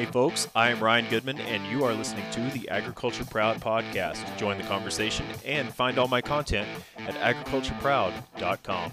Hey, folks, I am Ryan Goodman, and you are listening to the Agriculture Proud podcast. Join the conversation and find all my content at agricultureproud.com.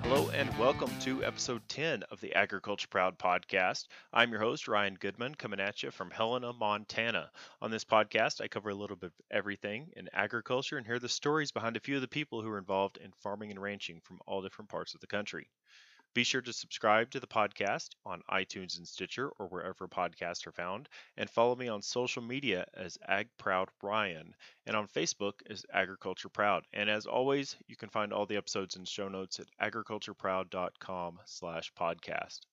Hello, and welcome to episode 10 of the Agriculture Proud podcast. I'm your host, Ryan Goodman, coming at you from Helena, Montana. On this podcast, I cover a little bit of everything in agriculture and hear the stories behind a few of the people who are involved in farming and ranching from all different parts of the country. Be sure to subscribe to the podcast on iTunes and Stitcher or wherever podcasts are found, and follow me on social media as Ag Proud Ryan and on Facebook as Agriculture Proud. And as always, you can find all the episodes and show notes at agricultureproud.com/podcast.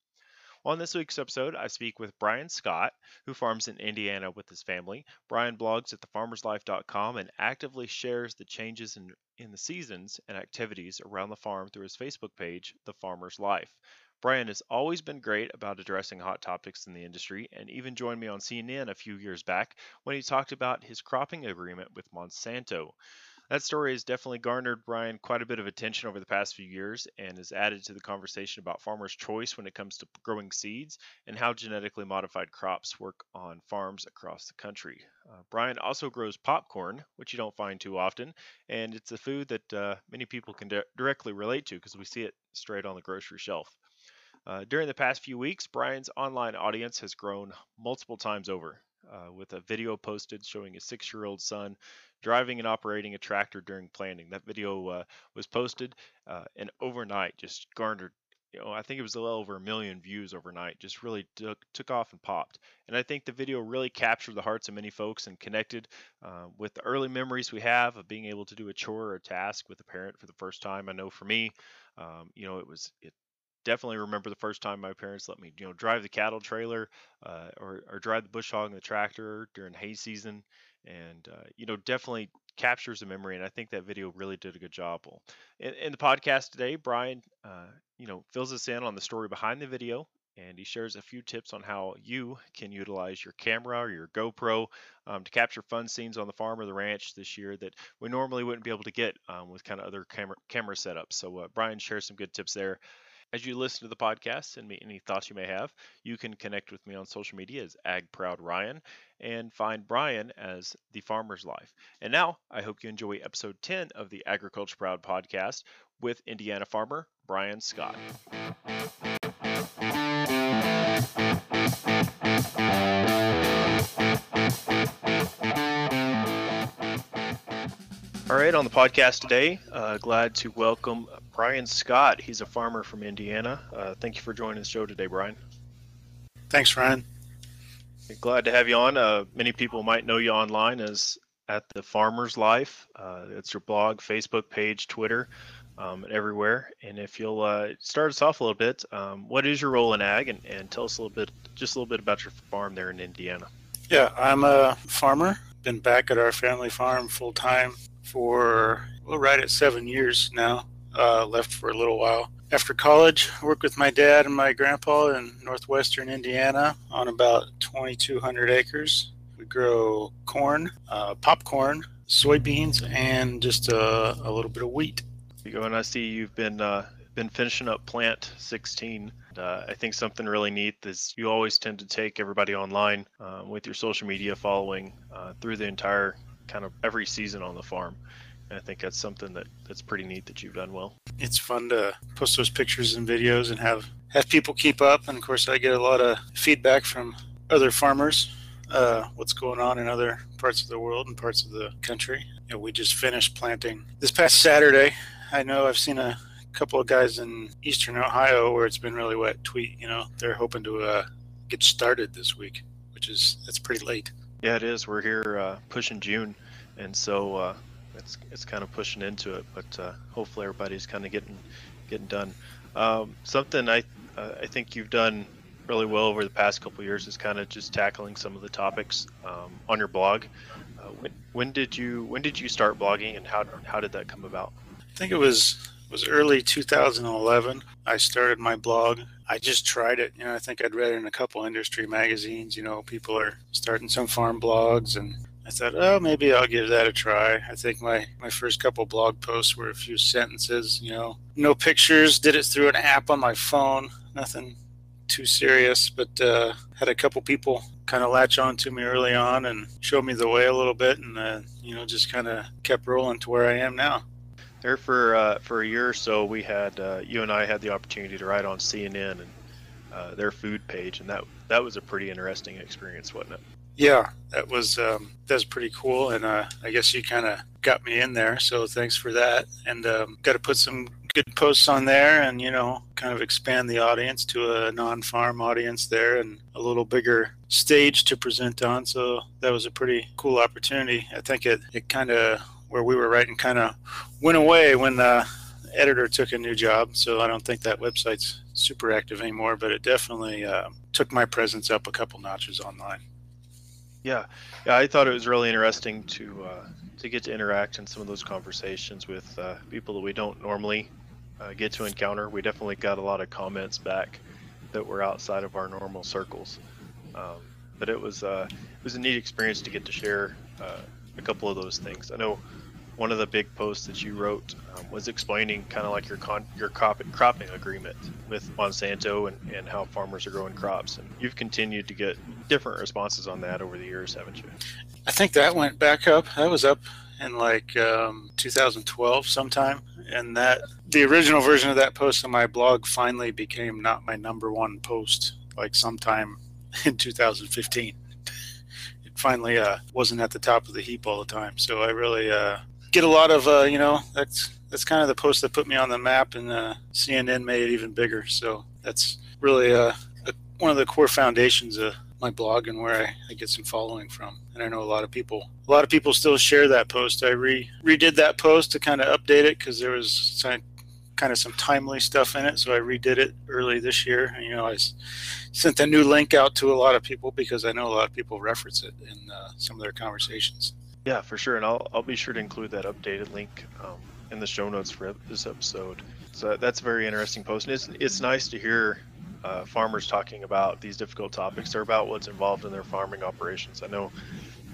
On this week's episode, I speak with Brian Scott, who farms in Indiana with his family. Brian blogs at thefarmerslife.com and actively shares the changes in, in the seasons and activities around the farm through his Facebook page, The Farmer's Life. Brian has always been great about addressing hot topics in the industry and even joined me on CNN a few years back when he talked about his cropping agreement with Monsanto. That story has definitely garnered Brian quite a bit of attention over the past few years and has added to the conversation about farmers' choice when it comes to growing seeds and how genetically modified crops work on farms across the country. Uh, Brian also grows popcorn, which you don't find too often, and it's a food that uh, many people can di- directly relate to because we see it straight on the grocery shelf. Uh, during the past few weeks, Brian's online audience has grown multiple times over. Uh, with a video posted showing a six year old son driving and operating a tractor during planting. That video uh, was posted uh, and overnight just garnered, you know, I think it was a little over a million views overnight. Just really took, took off and popped. And I think the video really captured the hearts of many folks and connected uh, with the early memories we have of being able to do a chore or a task with a parent for the first time. I know for me, um, you know, it was it definitely remember the first time my parents let me, you know, drive the cattle trailer uh, or, or drive the bush hog and the tractor during hay season and uh, you know definitely captures a memory and i think that video really did a good job in, in the podcast today brian uh, you know fills us in on the story behind the video and he shares a few tips on how you can utilize your camera or your GoPro um, to capture fun scenes on the farm or the ranch this year that we normally wouldn't be able to get um, with kind of other camera camera setups. So uh, Brian shares some good tips there. As you listen to the podcast, send me any thoughts you may have. You can connect with me on social media as Ag Proud Ryan and find Brian as The Farmer's Life. And now I hope you enjoy episode 10 of the Agriculture Proud podcast with Indiana farmer Brian Scott. All right, on the podcast today, uh, glad to welcome Brian Scott. He's a farmer from Indiana. Uh, thank you for joining the show today, Brian. Thanks, Ryan. Glad to have you on. Uh, many people might know you online as at the Farmer's Life. Uh, it's your blog, Facebook page, Twitter, um, and everywhere. And if you'll uh, start us off a little bit, um, what is your role in ag, and, and tell us a little bit, just a little bit about your farm there in Indiana. Yeah, I'm a farmer. Been back at our family farm full time for well, right at seven years now. Uh, left for a little while. After college, I worked with my dad and my grandpa in northwestern Indiana on about 2,200 acres. We grow corn, uh, popcorn, soybeans, and just a, a, little bit of wheat. You go, and I see you've been uh, been finishing up plant 16. Uh, I think something really neat is you always tend to take everybody online um, with your social media following uh, through the entire kind of every season on the farm. I think that's something that that's pretty neat that you've done well. It's fun to post those pictures and videos and have have people keep up. And of course, I get a lot of feedback from other farmers. Uh, what's going on in other parts of the world and parts of the country. You know, we just finished planting this past Saturday. I know I've seen a couple of guys in eastern Ohio where it's been really wet. Tweet, you know, they're hoping to uh, get started this week, which is that's pretty late. Yeah, it is. We're here uh, pushing June, and so uh, it's it's kind of pushing into it. But uh, hopefully, everybody's kind of getting getting done. Um, something I uh, I think you've done really well over the past couple years is kind of just tackling some of the topics um, on your blog. Uh, when, when did you when did you start blogging, and how how did that come about? I think it was was early 2011. I started my blog. I just tried it. You know, I think I'd read it in a couple industry magazines. You know, people are starting some farm blogs, and I thought, oh, maybe I'll give that a try. I think my my first couple blog posts were a few sentences. You know, no pictures. Did it through an app on my phone. Nothing too serious, but uh, had a couple people kind of latch on to me early on and showed me the way a little bit, and uh, you know just kind of kept rolling to where I am now. There for uh, for a year or so, we had uh, you and I had the opportunity to write on CNN and uh, their food page, and that that was a pretty interesting experience, wasn't it? Yeah, that was um, that was pretty cool, and uh, I guess you kind of got me in there, so thanks for that. And um, got to put some good posts on there and you know kind of expand the audience to a non-farm audience there and a little bigger stage to present on so that was a pretty cool opportunity i think it, it kind of where we were writing kind of went away when the editor took a new job so i don't think that website's super active anymore but it definitely uh, took my presence up a couple notches online yeah yeah i thought it was really interesting to uh, to get to interact in some of those conversations with uh, people that we don't normally uh, get to encounter. We definitely got a lot of comments back that were outside of our normal circles. Um, but it was uh, it was a neat experience to get to share uh, a couple of those things. I know one of the big posts that you wrote um, was explaining kind of like your con- your crop- cropping agreement with Monsanto and, and how farmers are growing crops. And you've continued to get different responses on that over the years, haven't you? I think that went back up. That was up in like um, 2012 sometime and that the original version of that post on my blog finally became not my number one post like sometime in 2015 it finally uh, wasn't at the top of the heap all the time so i really uh, get a lot of uh, you know that's that's kind of the post that put me on the map and uh, cnn made it even bigger so that's really uh, a, one of the core foundations of my blog and where I, I, get some following from. And I know a lot of people, a lot of people still share that post. I re redid that post to kind of update it because there was some, kind of some timely stuff in it. So I redid it early this year. And, you know, I sent a new link out to a lot of people because I know a lot of people reference it in uh, some of their conversations. Yeah, for sure. And I'll, I'll be sure to include that updated link um, in the show notes for this episode. So that's a very interesting post. And it's, it's nice to hear uh, farmers talking about these difficult topics. They're about what's involved in their farming operations. I know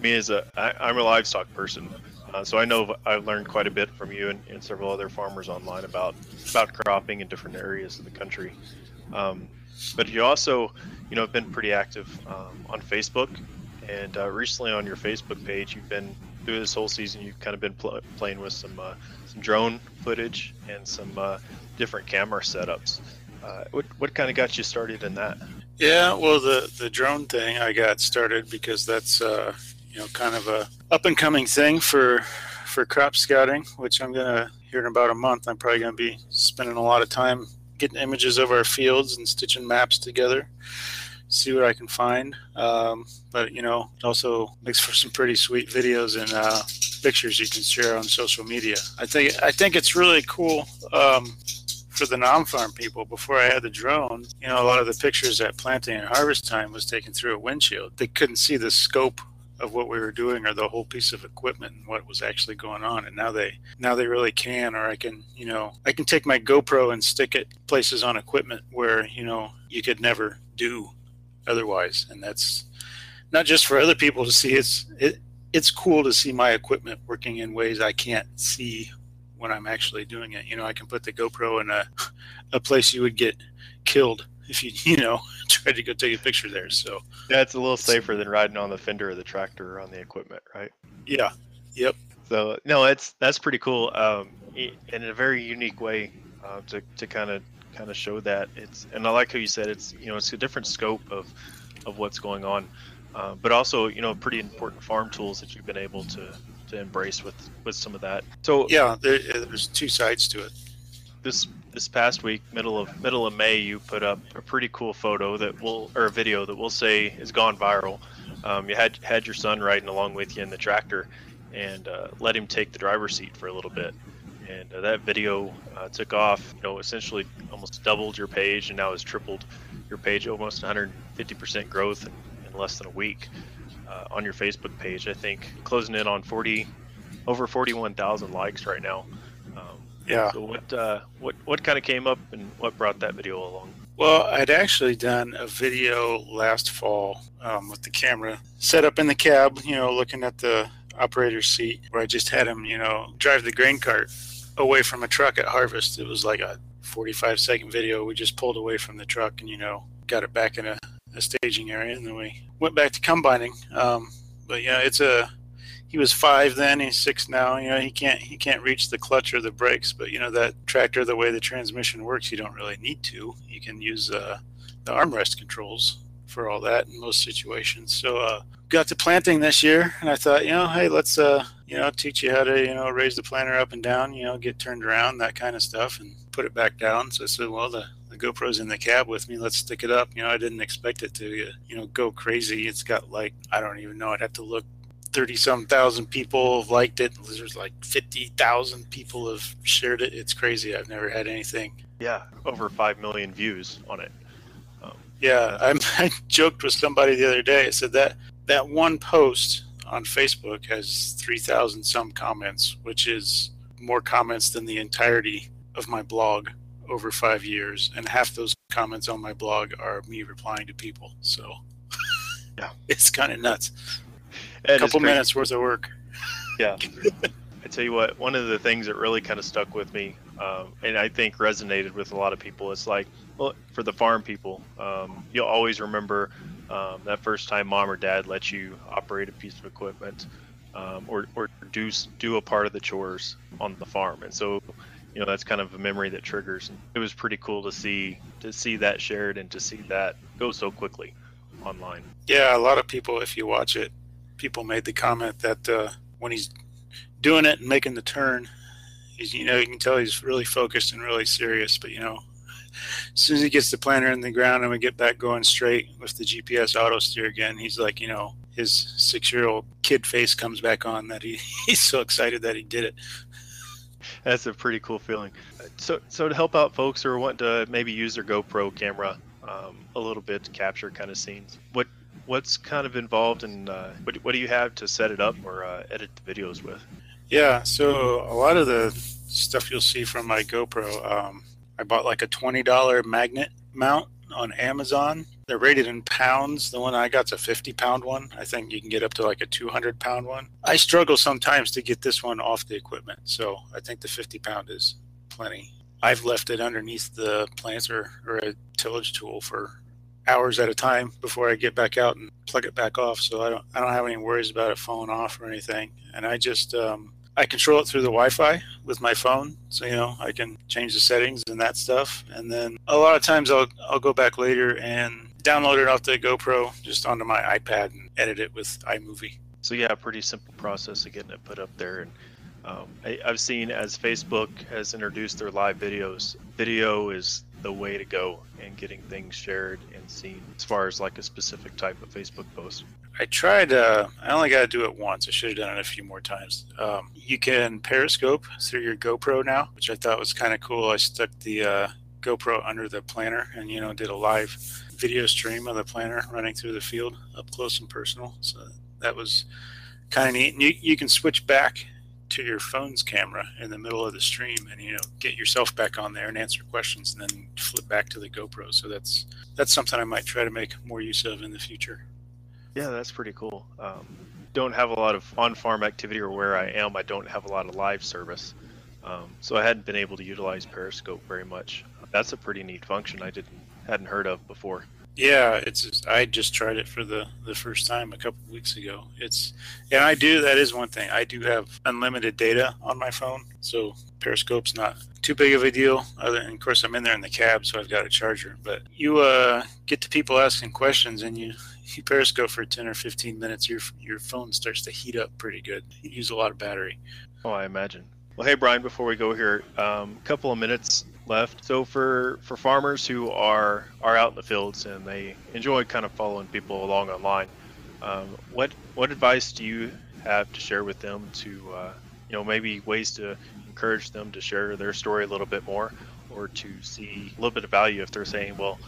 me as a I, I'm a livestock person, uh, so I know I've learned quite a bit from you and, and, several other farmers online about about cropping in different areas of the country. Um, but you also, you know, have been pretty active um, on Facebook, and uh, recently on your Facebook page, you've been through this whole season. You've kind of been pl- playing with some uh, some drone footage and some uh, different camera setups. Uh, what what kind of got you started in that? Yeah, well, the the drone thing I got started because that's uh, you know kind of a up and coming thing for for crop scouting, which I'm gonna here in about a month. I'm probably gonna be spending a lot of time getting images of our fields and stitching maps together, see what I can find. Um, but you know, it also makes for some pretty sweet videos and uh, pictures you can share on social media. I think I think it's really cool. Um, for the non-farm people before I had the drone, you know, a lot of the pictures at planting and harvest time was taken through a windshield. They couldn't see the scope of what we were doing or the whole piece of equipment and what was actually going on and now they now they really can or i can you know i can take my gopro and stick it places on equipment where you know you could never do otherwise and that's not just for other people to see it's it, it's cool to see my equipment working in ways i can't see when I'm actually doing it. You know, I can put the GoPro in a a place you would get killed if you you know tried to go take a picture there. So yeah, it's a little safer than riding on the fender of the tractor or on the equipment, right? Yeah. Yep. So no, it's that's pretty cool. Um, in a very unique way uh, to to kind of kind of show that it's and I like how you said it's you know it's a different scope of of what's going on, uh, but also you know pretty important farm tools that you've been able to to embrace with with some of that. So yeah, there, there's two sides to it. This this past week, middle of middle of May, you put up a pretty cool photo that will or a video that we'll say has gone viral. Um, you had had your son riding along with you in the tractor, and uh, let him take the driver's seat for a little bit. And uh, that video uh, took off. You know, essentially almost doubled your page, and now has tripled your page, almost 150% growth in, in less than a week uh, on your Facebook page. I think closing in on 40, over 41,000 likes right now. Um, yeah. So what uh, what what kind of came up and what brought that video along? Well, I'd actually done a video last fall um, with the camera set up in the cab, you know, looking at the operator's seat, where I just had him, you know, drive the grain cart away from a truck at harvest. It was like a 45 second video. We just pulled away from the truck and, you know, got it back in a, a staging area, and then we went back to combining. Um, but yeah, it's a he was five then he's six now you know he can't he can't reach the clutch or the brakes but you know that tractor the way the transmission works you don't really need to you can use uh, the armrest controls for all that in most situations so uh, got to planting this year and i thought you know hey let's uh you know teach you how to you know raise the planter up and down you know get turned around that kind of stuff and put it back down so i said well the the GoPro's in the cab with me. Let's stick it up. You know, I didn't expect it to, you know, go crazy. It's got like I don't even know. I'd have to look 30 some thousand people have liked it. There's like 50,000 people have shared it. It's crazy. I've never had anything. Yeah, over 5 million views on it. Um, yeah, I, I joked with somebody the other day. I said that that one post on Facebook has 3,000 some comments, which is more comments than the entirety of my blog over five years. And half those comments on my blog are me replying to people. So yeah, it's kind of nuts a couple minutes worth of work. Yeah. I tell you what, one of the things that really kind of stuck with me, um, and I think resonated with a lot of people, is like, well, for the farm people, um, you'll always remember um, that first time mom or dad let you operate a piece of equipment um, or, or do do a part of the chores on the farm, and so you know that's kind of a memory that triggers. It was pretty cool to see to see that shared and to see that go so quickly online. Yeah, a lot of people, if you watch it, people made the comment that uh, when he's doing it and making the turn, he's you know you can tell he's really focused and really serious. But you know, as soon as he gets the planter in the ground and we get back going straight with the GPS auto steer again, he's like you know his six year old kid face comes back on that he, he's so excited that he did it. That's a pretty cool feeling. So so to help out folks who want to maybe use their GoPro camera um, a little bit to capture kind of scenes, what what's kind of involved in uh, what, what do you have to set it up or uh, edit the videos with? Yeah, so a lot of the stuff you'll see from my GoPro, um, I bought like a twenty dollar magnet mount on Amazon. They're rated in pounds. The one I got's a 50 pound one. I think you can get up to like a 200 pound one. I struggle sometimes to get this one off the equipment, so I think the 50 pound is plenty. I've left it underneath the planter or a tillage tool for hours at a time before I get back out and plug it back off. So I don't I don't have any worries about it falling off or anything. And I just um, I control it through the Wi-Fi with my phone, so you know I can change the settings and that stuff. And then a lot of times I'll I'll go back later and download it off the GoPro just onto my iPad and edit it with iMovie. So yeah, pretty simple process of getting it put up there. And um, I, I've seen as Facebook has introduced their live videos, video is the way to go in getting things shared and seen as far as like a specific type of Facebook post? I tried. Uh, I only got to do it once. I should have done it a few more times. Um, you can Periscope through your GoPro now, which I thought was kind of cool. I stuck the uh, GoPro under the planter and you know did a live video stream of the planter running through the field up close and personal. So that was kind of neat. And you, you can switch back to your phone's camera in the middle of the stream and you know get yourself back on there and answer questions and then flip back to the GoPro. So that's that's something I might try to make more use of in the future. Yeah, that's pretty cool. Um, don't have a lot of on-farm activity or where I am. I don't have a lot of live service, um, so I hadn't been able to utilize Periscope very much. That's a pretty neat function I didn't hadn't heard of before. Yeah, it's I just tried it for the the first time a couple weeks ago. It's and I do that is one thing. I do have unlimited data on my phone, so Periscope's not too big of a deal. Other, and of course, I'm in there in the cab, so I've got a charger. But you uh, get to people asking questions, and you you Periscope for 10 or 15 minutes, your your phone starts to heat up pretty good. You use a lot of battery. Oh, I imagine. Well, hey Brian, before we go here, a um, couple of minutes left. So for for farmers who are are out in the fields and they enjoy kind of following people along online, um, what what advice do you have to share with them to uh, you know maybe ways to encourage them to share their story a little bit more or to see a little bit of value if they're saying, well,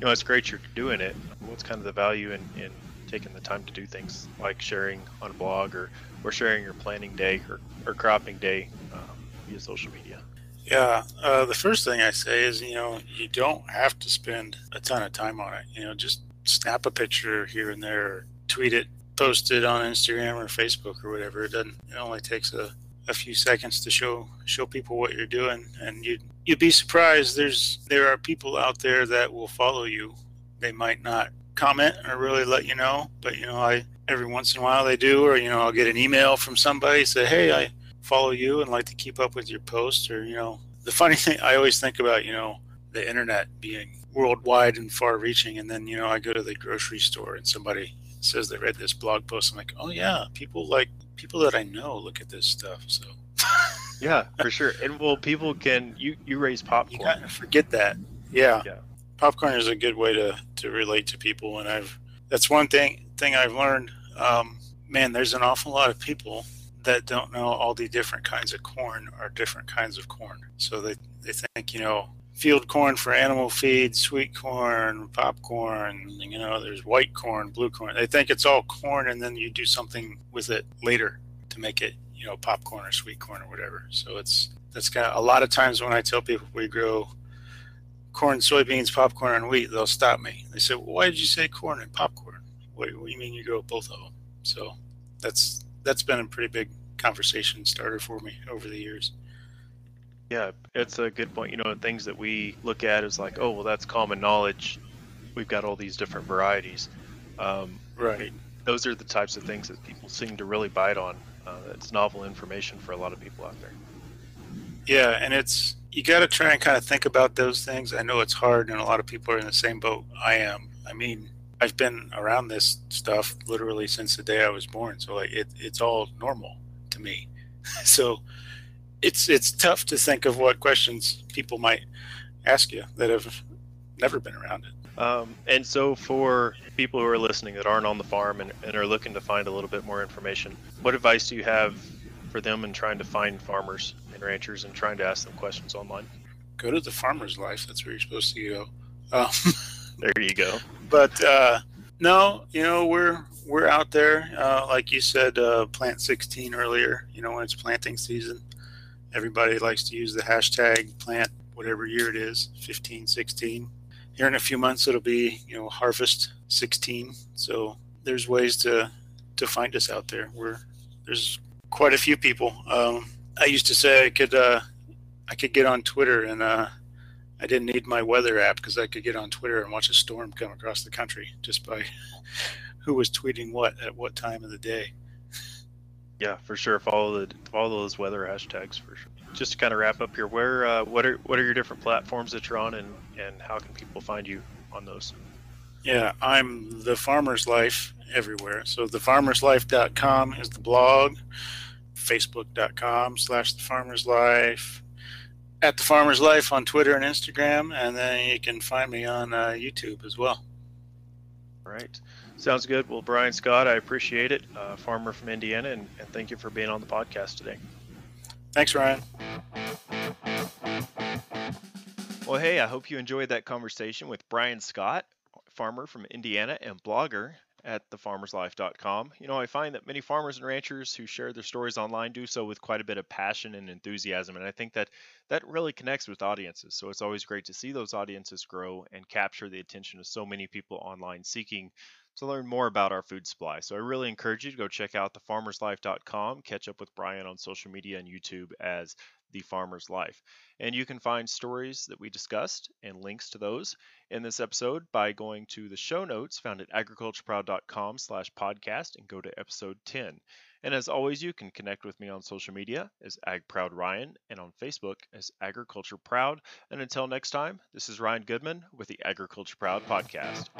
you know, it's great you're doing it. What's kind of the value in, in taking the time to do things like sharing on a blog or, or sharing your planting day or, or cropping day um, via social media? Yeah, uh, the first thing I say is, you know, you don't have to spend a ton of time on it. You know, just snap a picture here and there, tweet it, post it on Instagram or Facebook or whatever. It doesn't. It only takes a, a few seconds to show show people what you're doing, and you you'd be surprised. There's there are people out there that will follow you they might not comment or really let you know, but you know, I every once in a while they do, or you know, I'll get an email from somebody say, "Hey, I follow you and like to keep up with your posts," or you know, the funny thing I always think about, you know, the internet being worldwide and far-reaching, and then you know, I go to the grocery store and somebody says they read this blog post. I'm like, oh yeah, people like people that I know look at this stuff. So yeah, for sure. And well, people can you you raise popcorn. You kind of forget that. Yeah. Yeah. Popcorn is a good way to to relate to people, and I've that's one thing thing I've learned. Um, man, there's an awful lot of people that don't know all the different kinds of corn are different kinds of corn. So they they think you know field corn for animal feed, sweet corn, popcorn, you know, there's white corn, blue corn. They think it's all corn and then you do something with it later to make it, you know, popcorn or sweet corn or whatever. So it's that's kind of a lot of times when I tell people we grow corn, soybeans, popcorn, and wheat, they'll stop me. They say, well, "Why did you say corn and popcorn? What, what do you mean you grow both of them?" So that's that's been a pretty big conversation starter for me over the years. Yeah, it's a good point. You know, things that we look at is like, oh, well, that's common knowledge. We've got all these different varieties. Um, right. Those are the types of things that people seem to really bite on. Uh, it's novel information for a lot of people out there. Yeah, and it's you got to try and kind of think about those things. I know it's hard, and a lot of people are in the same boat I am. I mean, I've been around this stuff literally since the day I was born, so like it, it's all normal to me. so it's it's tough to think of what questions people might ask you that have never been around it. Um, and so, for people who are listening that aren't on the farm and, and are looking to find a little bit more information, what advice do you have for them in trying to find farmers and ranchers and trying to ask them questions online? Go to the farmer's life. That's where you're supposed to go. Um, there you go. But uh, no, you know we're we're out there, uh, like you said, uh, plant 16 earlier. You know when it's planting season everybody likes to use the hashtag plant whatever year it is 15 16 here in a few months it'll be you know harvest 16 so there's ways to to find us out there. We're there's quite a few people. Um, i used to say i could uh, i could get on twitter and uh, i didn't need my weather app because i could get on twitter and watch a storm come across the country just by who was tweeting what at what time of the day yeah, for sure. Follow the follow those weather hashtags for sure. Just to kind of wrap up here, where uh, what are what are your different platforms that you're on, and and how can people find you on those? Yeah, I'm the Farmer's Life everywhere. So thefarmerslife.com is the blog, facebook.com slash the Farmer's Life, at the Farmer's Life on Twitter and Instagram, and then you can find me on uh, YouTube as well. All right. Sounds good. Well, Brian Scott, I appreciate it. Uh, farmer from Indiana, and, and thank you for being on the podcast today. Thanks, Ryan. Well, hey, I hope you enjoyed that conversation with Brian Scott, farmer from Indiana and blogger at thefarmerslife.com. You know, I find that many farmers and ranchers who share their stories online do so with quite a bit of passion and enthusiasm, and I think that that really connects with audiences. So it's always great to see those audiences grow and capture the attention of so many people online seeking to learn more about our food supply. So I really encourage you to go check out thefarmerslife.com, catch up with Brian on social media and YouTube as The Farmer's Life. And you can find stories that we discussed and links to those in this episode by going to the show notes found at agricultureproud.com slash podcast and go to episode 10. And as always, you can connect with me on social media as AgProudRyan and on Facebook as Agriculture Proud. And until next time, this is Ryan Goodman with the Agriculture Proud Podcast.